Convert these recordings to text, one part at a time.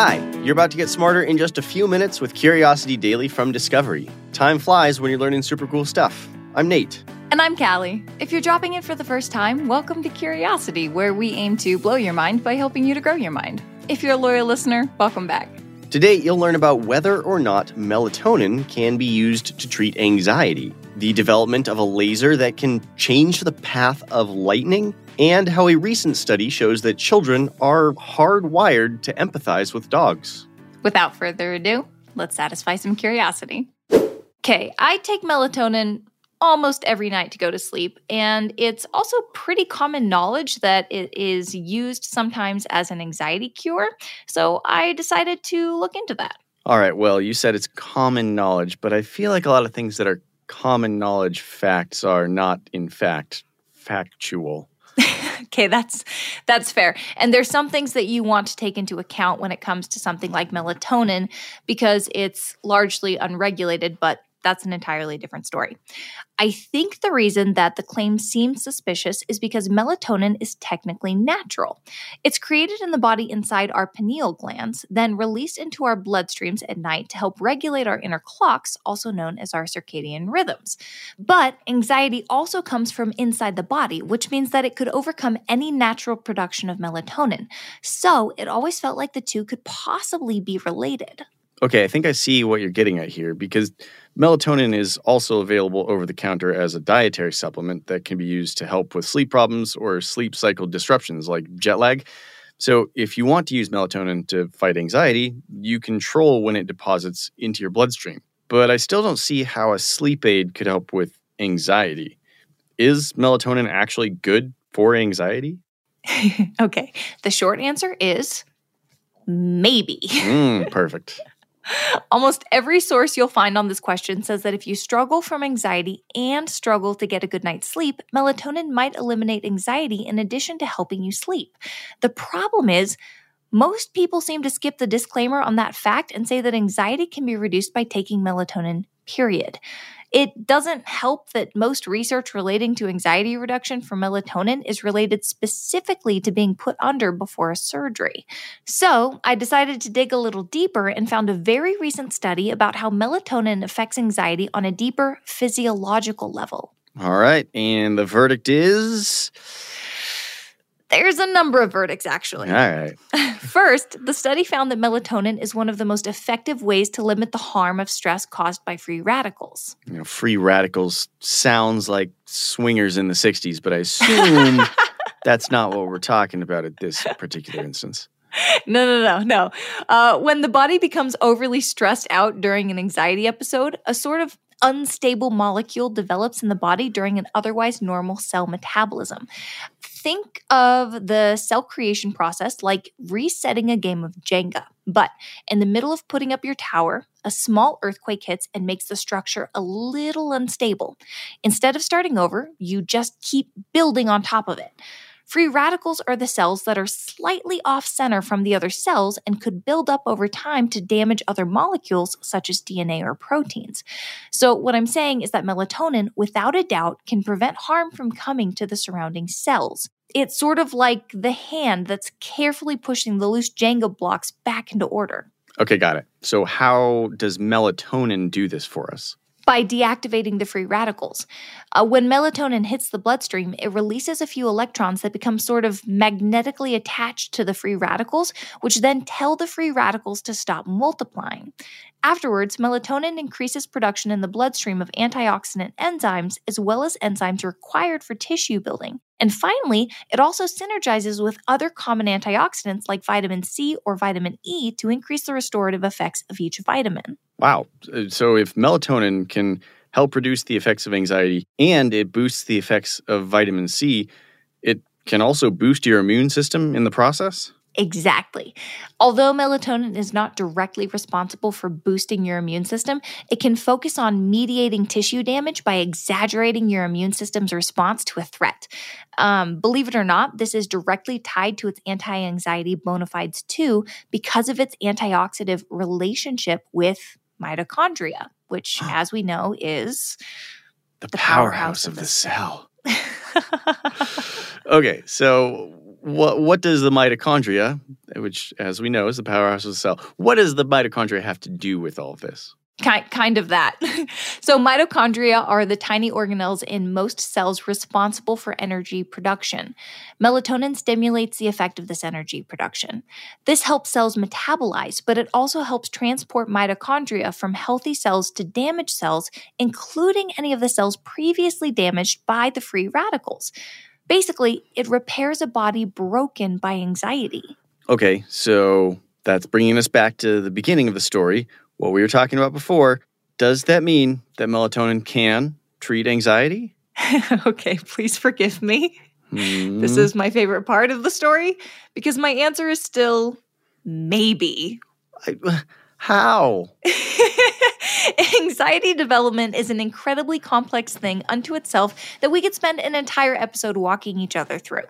Hi, you're about to get smarter in just a few minutes with Curiosity Daily from Discovery. Time flies when you're learning super cool stuff. I'm Nate. And I'm Callie. If you're dropping in for the first time, welcome to Curiosity, where we aim to blow your mind by helping you to grow your mind. If you're a loyal listener, welcome back. Today, you'll learn about whether or not melatonin can be used to treat anxiety, the development of a laser that can change the path of lightning, and how a recent study shows that children are hardwired to empathize with dogs. Without further ado, let's satisfy some curiosity. Okay, I take melatonin almost every night to go to sleep, and it's also pretty common knowledge that it is used sometimes as an anxiety cure. So I decided to look into that. All right, well, you said it's common knowledge, but I feel like a lot of things that are common knowledge facts are not, in fact, factual. okay, that's that's fair. And there's some things that you want to take into account when it comes to something like melatonin because it's largely unregulated, but that's an entirely different story. I think the reason that the claim seems suspicious is because melatonin is technically natural. It's created in the body inside our pineal glands, then released into our bloodstreams at night to help regulate our inner clocks, also known as our circadian rhythms. But anxiety also comes from inside the body, which means that it could overcome any natural production of melatonin. So it always felt like the two could possibly be related. Okay, I think I see what you're getting at here because melatonin is also available over the counter as a dietary supplement that can be used to help with sleep problems or sleep cycle disruptions like jet lag. So, if you want to use melatonin to fight anxiety, you control when it deposits into your bloodstream. But I still don't see how a sleep aid could help with anxiety. Is melatonin actually good for anxiety? okay, the short answer is maybe. Mm, perfect. Almost every source you'll find on this question says that if you struggle from anxiety and struggle to get a good night's sleep, melatonin might eliminate anxiety in addition to helping you sleep. The problem is, most people seem to skip the disclaimer on that fact and say that anxiety can be reduced by taking melatonin, period. It doesn't help that most research relating to anxiety reduction for melatonin is related specifically to being put under before a surgery. So I decided to dig a little deeper and found a very recent study about how melatonin affects anxiety on a deeper physiological level. All right. And the verdict is. There's a number of verdicts, actually. All right. First, the study found that melatonin is one of the most effective ways to limit the harm of stress caused by free radicals. You know, free radicals sounds like swingers in the 60s, but I assume that's not what we're talking about at this particular instance. No, no, no, no. Uh, when the body becomes overly stressed out during an anxiety episode, a sort of unstable molecule develops in the body during an otherwise normal cell metabolism. Think of the cell creation process like resetting a game of Jenga. But in the middle of putting up your tower, a small earthquake hits and makes the structure a little unstable. Instead of starting over, you just keep building on top of it. Free radicals are the cells that are slightly off center from the other cells and could build up over time to damage other molecules such as DNA or proteins. So, what I'm saying is that melatonin, without a doubt, can prevent harm from coming to the surrounding cells. It's sort of like the hand that's carefully pushing the loose Jenga blocks back into order. Okay, got it. So, how does melatonin do this for us? By deactivating the free radicals. Uh, when melatonin hits the bloodstream, it releases a few electrons that become sort of magnetically attached to the free radicals, which then tell the free radicals to stop multiplying. Afterwards, melatonin increases production in the bloodstream of antioxidant enzymes as well as enzymes required for tissue building. And finally, it also synergizes with other common antioxidants like vitamin C or vitamin E to increase the restorative effects of each vitamin. Wow. So if melatonin can help reduce the effects of anxiety and it boosts the effects of vitamin C, it can also boost your immune system in the process? Exactly. Although melatonin is not directly responsible for boosting your immune system, it can focus on mediating tissue damage by exaggerating your immune system's response to a threat. Um, believe it or not, this is directly tied to its anti anxiety bona fides too because of its antioxidant relationship with mitochondria, which, as we know, is the, the powerhouse, powerhouse, of, of the, the cell. okay, so what what does the mitochondria, which as we know is the powerhouse of the cell, what does the mitochondria have to do with all of this? Kind, kind of that. so, mitochondria are the tiny organelles in most cells responsible for energy production. Melatonin stimulates the effect of this energy production. This helps cells metabolize, but it also helps transport mitochondria from healthy cells to damaged cells, including any of the cells previously damaged by the free radicals. Basically, it repairs a body broken by anxiety. Okay, so that's bringing us back to the beginning of the story what we were talking about before, does that mean that melatonin can treat anxiety? okay, please forgive me. Mm. This is my favorite part of the story because my answer is still maybe. I, how? Anxiety development is an incredibly complex thing unto itself that we could spend an entire episode walking each other through.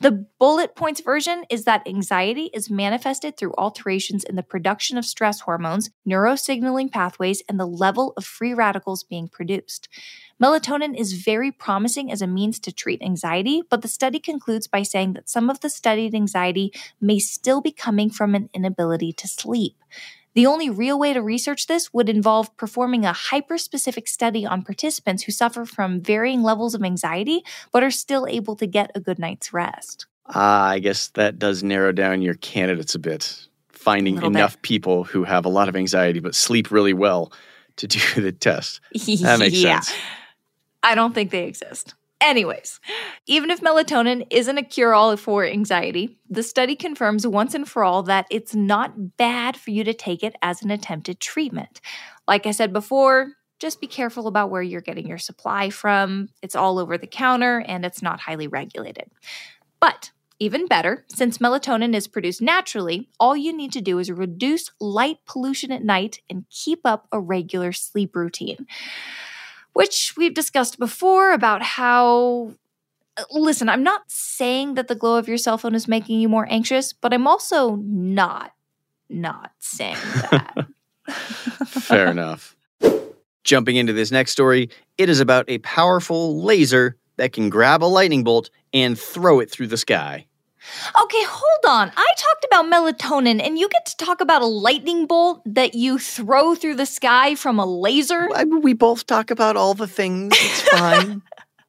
The bullet points version is that anxiety is manifested through alterations in the production of stress hormones, neurosignaling pathways, and the level of free radicals being produced. Melatonin is very promising as a means to treat anxiety, but the study concludes by saying that some of the studied anxiety may still be coming from an inability to sleep. The only real way to research this would involve performing a hyper specific study on participants who suffer from varying levels of anxiety but are still able to get a good night's rest. Uh, I guess that does narrow down your candidates a bit. Finding enough bit. people who have a lot of anxiety but sleep really well to do the test. That makes yeah. sense. I don't think they exist. Anyways, even if melatonin isn't a cure all for anxiety, the study confirms once and for all that it's not bad for you to take it as an attempted treatment. Like I said before, just be careful about where you're getting your supply from. It's all over the counter and it's not highly regulated. But even better, since melatonin is produced naturally, all you need to do is reduce light pollution at night and keep up a regular sleep routine which we've discussed before about how. Listen, I'm not saying that the glow of your cell phone is making you more anxious, but I'm also not, not saying that. Fair enough. Jumping into this next story, it is about a powerful laser that can grab a lightning bolt and throw it through the sky. Okay, hold on. I talked about melatonin, and you get to talk about a lightning bolt that you throw through the sky from a laser? I we both talk about all the things. It's fine.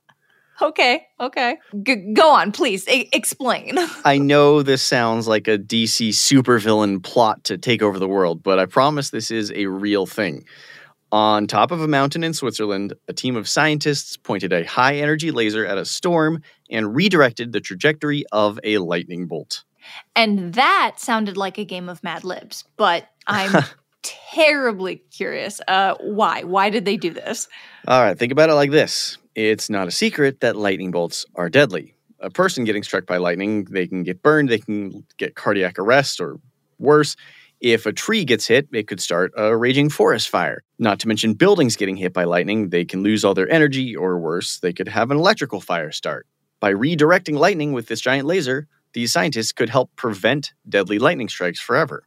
okay, okay. G- go on, please. explain. I know this sounds like a DC supervillain plot to take over the world, but I promise this is a real thing. On top of a mountain in Switzerland, a team of scientists pointed a high energy laser at a storm and redirected the trajectory of a lightning bolt. And that sounded like a game of Mad Libs, but I'm terribly curious. Uh, why? Why did they do this? All right, think about it like this it's not a secret that lightning bolts are deadly. A person getting struck by lightning, they can get burned, they can get cardiac arrest, or worse. If a tree gets hit, it could start a raging forest fire. Not to mention buildings getting hit by lightning, they can lose all their energy, or worse, they could have an electrical fire start. By redirecting lightning with this giant laser, these scientists could help prevent deadly lightning strikes forever.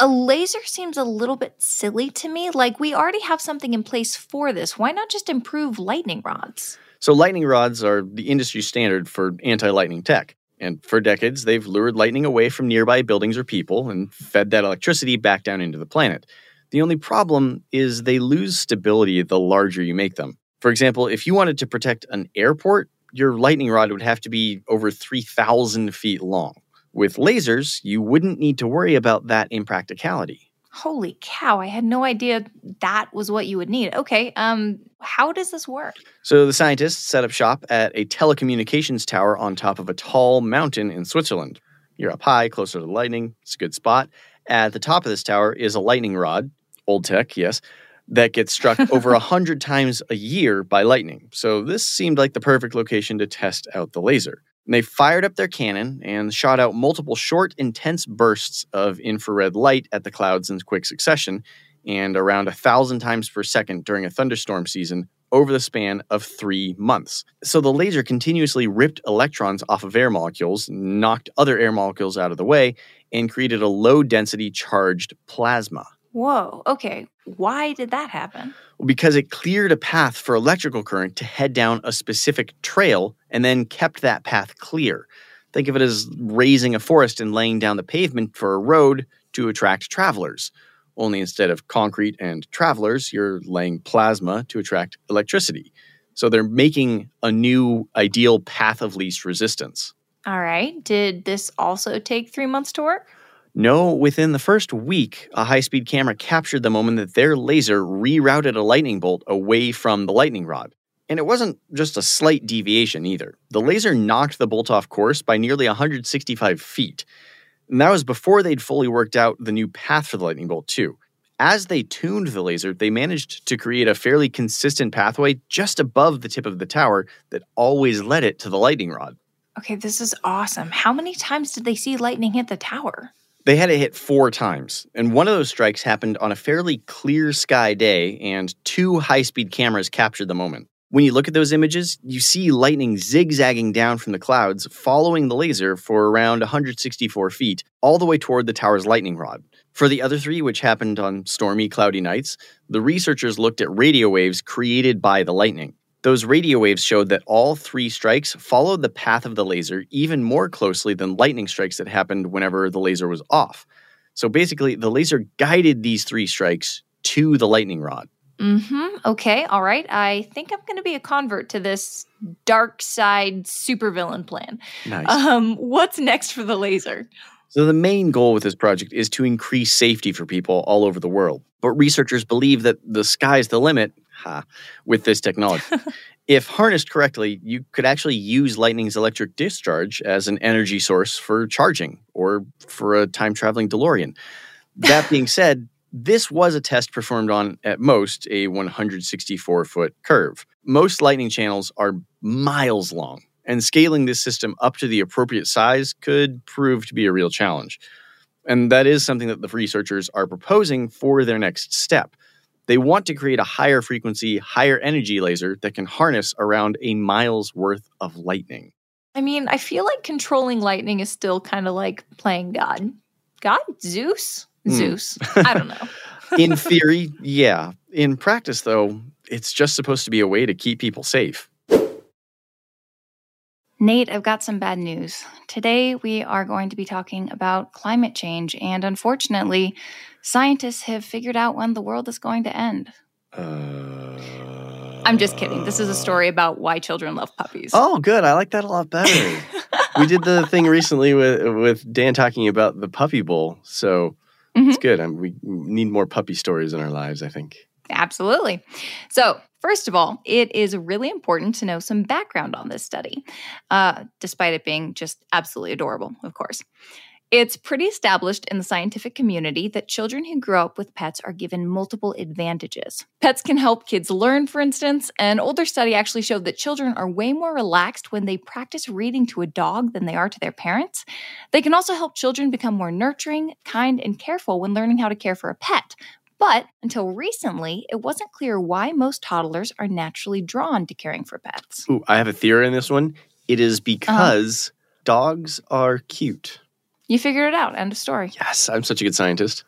A laser seems a little bit silly to me. Like, we already have something in place for this. Why not just improve lightning rods? So, lightning rods are the industry standard for anti lightning tech. And for decades, they've lured lightning away from nearby buildings or people and fed that electricity back down into the planet. The only problem is they lose stability the larger you make them. For example, if you wanted to protect an airport, your lightning rod would have to be over 3,000 feet long. With lasers, you wouldn't need to worry about that impracticality. Holy cow, I had no idea that was what you would need. Okay, um how does this work? So the scientists set up shop at a telecommunications tower on top of a tall mountain in Switzerland. You're up high, closer to the lightning. It's a good spot. At the top of this tower is a lightning rod, old tech, yes, that gets struck over a hundred times a year by lightning. So this seemed like the perfect location to test out the laser. They fired up their cannon and shot out multiple short, intense bursts of infrared light at the clouds in quick succession, and around a thousand times per second during a thunderstorm season over the span of three months. So the laser continuously ripped electrons off of air molecules, knocked other air molecules out of the way, and created a low density charged plasma. Whoa, okay. Why did that happen? Because it cleared a path for electrical current to head down a specific trail and then kept that path clear. Think of it as razing a forest and laying down the pavement for a road to attract travelers. Only instead of concrete and travelers, you're laying plasma to attract electricity. So they're making a new ideal path of least resistance. All right. Did this also take three months to work? No, within the first week, a high speed camera captured the moment that their laser rerouted a lightning bolt away from the lightning rod. And it wasn't just a slight deviation either. The laser knocked the bolt off course by nearly 165 feet. And that was before they'd fully worked out the new path for the lightning bolt, too. As they tuned the laser, they managed to create a fairly consistent pathway just above the tip of the tower that always led it to the lightning rod. Okay, this is awesome. How many times did they see lightning hit the tower? They had it hit four times, and one of those strikes happened on a fairly clear sky day, and two high speed cameras captured the moment. When you look at those images, you see lightning zigzagging down from the clouds, following the laser for around 164 feet, all the way toward the tower's lightning rod. For the other three, which happened on stormy, cloudy nights, the researchers looked at radio waves created by the lightning. Those radio waves showed that all three strikes followed the path of the laser even more closely than lightning strikes that happened whenever the laser was off. So basically, the laser guided these three strikes to the lightning rod. Mm-hmm. Okay, all right. I think I'm going to be a convert to this dark side supervillain plan. Nice. Um, what's next for the laser? So, the main goal with this project is to increase safety for people all over the world. But researchers believe that the sky's the limit ha, with this technology. if harnessed correctly, you could actually use lightning's electric discharge as an energy source for charging or for a time traveling DeLorean. That being said, this was a test performed on, at most, a 164 foot curve. Most lightning channels are miles long, and scaling this system up to the appropriate size could prove to be a real challenge. And that is something that the researchers are proposing for their next step. They want to create a higher frequency, higher energy laser that can harness around a mile's worth of lightning. I mean, I feel like controlling lightning is still kind of like playing God. God? Zeus? Hmm. Zeus. I don't know. In theory, yeah. In practice, though, it's just supposed to be a way to keep people safe. Nate, I've got some bad news. Today, we are going to be talking about climate change, and unfortunately, scientists have figured out when the world is going to end. Uh, I'm just kidding. This is a story about why children love puppies. Oh, good. I like that a lot better. we did the thing recently with with Dan talking about the puppy bowl, so it's Mhm. good. i we need more puppy stories in our lives. I think. Absolutely. So, first of all, it is really important to know some background on this study, uh, despite it being just absolutely adorable, of course. It's pretty established in the scientific community that children who grow up with pets are given multiple advantages. Pets can help kids learn, for instance. An older study actually showed that children are way more relaxed when they practice reading to a dog than they are to their parents. They can also help children become more nurturing, kind, and careful when learning how to care for a pet, but until recently, it wasn't clear why most toddlers are naturally drawn to caring for pets. Ooh, I have a theory on this one. It is uh-huh. because dogs are cute. You figured it out. End of story. Yes, I'm such a good scientist.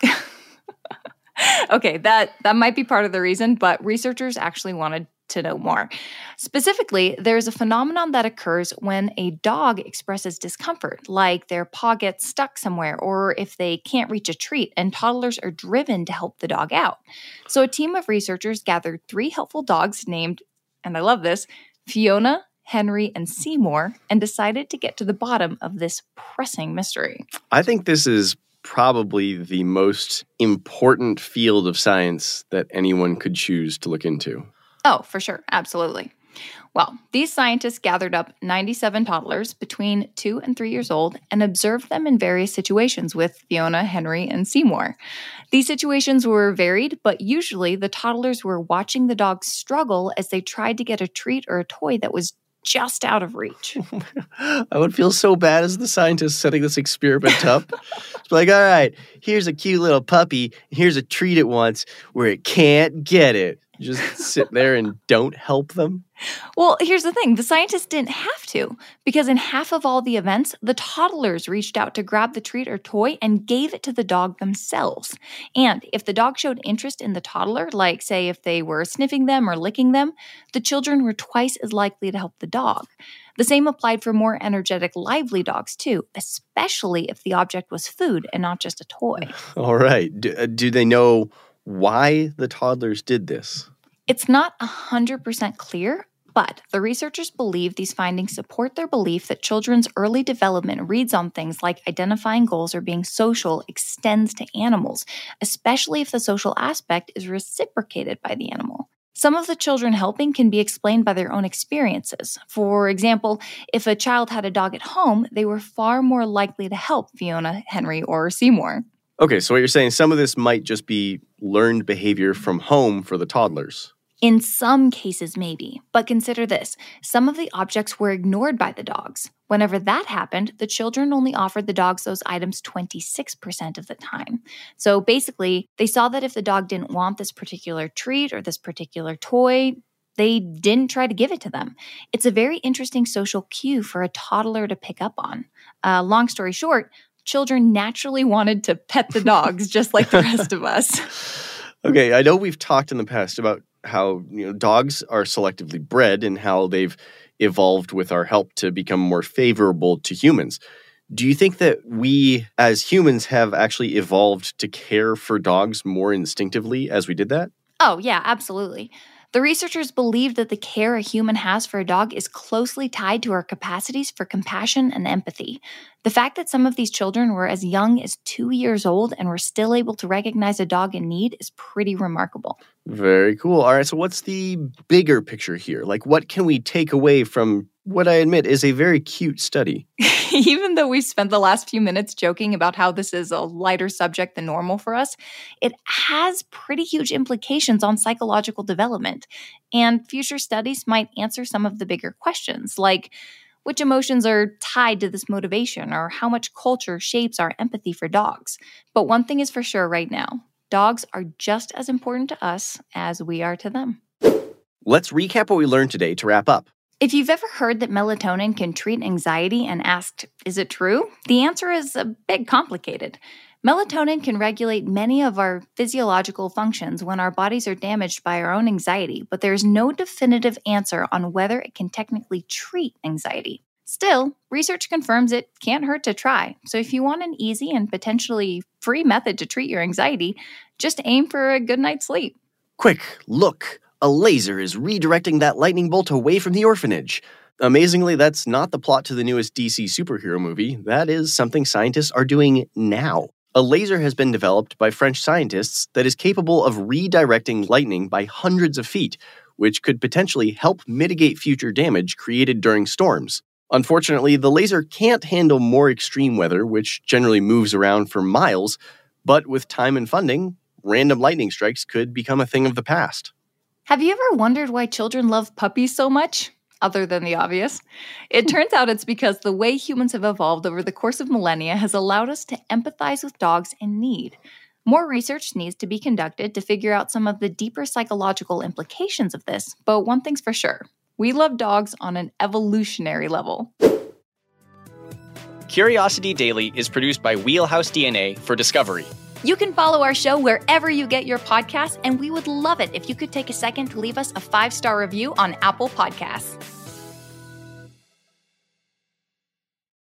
okay, that that might be part of the reason, but researchers actually wanted to know more. Specifically, there's a phenomenon that occurs when a dog expresses discomfort, like their paw gets stuck somewhere or if they can't reach a treat, and toddlers are driven to help the dog out. So a team of researchers gathered three helpful dogs named, and I love this, Fiona, Henry, and Seymour, and decided to get to the bottom of this pressing mystery. I think this is probably the most important field of science that anyone could choose to look into. Oh, for sure. Absolutely. Well, these scientists gathered up 97 toddlers between two and three years old and observed them in various situations with Fiona, Henry, and Seymour. These situations were varied, but usually the toddlers were watching the dogs struggle as they tried to get a treat or a toy that was just out of reach. I would feel so bad as the scientist setting this experiment up. it's like, all right, here's a cute little puppy. Here's a treat it wants where it can't get it. Just sit there and don't help them. Well, here's the thing the scientists didn't have to, because in half of all the events, the toddlers reached out to grab the treat or toy and gave it to the dog themselves. And if the dog showed interest in the toddler, like, say, if they were sniffing them or licking them, the children were twice as likely to help the dog. The same applied for more energetic, lively dogs, too, especially if the object was food and not just a toy. All right. Do, uh, do they know why the toddlers did this? It's not 100% clear, but the researchers believe these findings support their belief that children's early development reads on things like identifying goals or being social extends to animals, especially if the social aspect is reciprocated by the animal. Some of the children helping can be explained by their own experiences. For example, if a child had a dog at home, they were far more likely to help Fiona, Henry, or Seymour. Okay, so what you're saying, some of this might just be learned behavior from home for the toddlers. In some cases, maybe, but consider this some of the objects were ignored by the dogs. Whenever that happened, the children only offered the dogs those items 26% of the time. So basically, they saw that if the dog didn't want this particular treat or this particular toy, they didn't try to give it to them. It's a very interesting social cue for a toddler to pick up on. Uh, long story short, children naturally wanted to pet the dogs just like the rest of us. Okay, I know we've talked in the past about how you know dogs are selectively bred and how they've evolved with our help to become more favorable to humans. Do you think that we as humans have actually evolved to care for dogs more instinctively as we did that? Oh, yeah, absolutely. The researchers believe that the care a human has for a dog is closely tied to our capacities for compassion and empathy. The fact that some of these children were as young as two years old and were still able to recognize a dog in need is pretty remarkable. Very cool. All right, so what's the bigger picture here? Like, what can we take away from what I admit is a very cute study? even though we spent the last few minutes joking about how this is a lighter subject than normal for us, it has pretty huge implications on psychological development. And future studies might answer some of the bigger questions, like which emotions are tied to this motivation, or how much culture shapes our empathy for dogs. But one thing is for sure right now dogs are just as important to us as we are to them. Let's recap what we learned today to wrap up. If you've ever heard that melatonin can treat anxiety and asked, is it true? The answer is a bit complicated. Melatonin can regulate many of our physiological functions when our bodies are damaged by our own anxiety, but there's no definitive answer on whether it can technically treat anxiety. Still, research confirms it can't hurt to try. So if you want an easy and potentially free method to treat your anxiety, just aim for a good night's sleep. Quick, look! A laser is redirecting that lightning bolt away from the orphanage. Amazingly, that's not the plot to the newest DC superhero movie. That is something scientists are doing now. A laser has been developed by French scientists that is capable of redirecting lightning by hundreds of feet, which could potentially help mitigate future damage created during storms. Unfortunately, the laser can't handle more extreme weather, which generally moves around for miles, but with time and funding, random lightning strikes could become a thing of the past. Have you ever wondered why children love puppies so much? Other than the obvious. It turns out it's because the way humans have evolved over the course of millennia has allowed us to empathize with dogs in need. More research needs to be conducted to figure out some of the deeper psychological implications of this, but one thing's for sure we love dogs on an evolutionary level. Curiosity Daily is produced by Wheelhouse DNA for Discovery. You can follow our show wherever you get your podcasts, and we would love it if you could take a second to leave us a five star review on Apple Podcasts.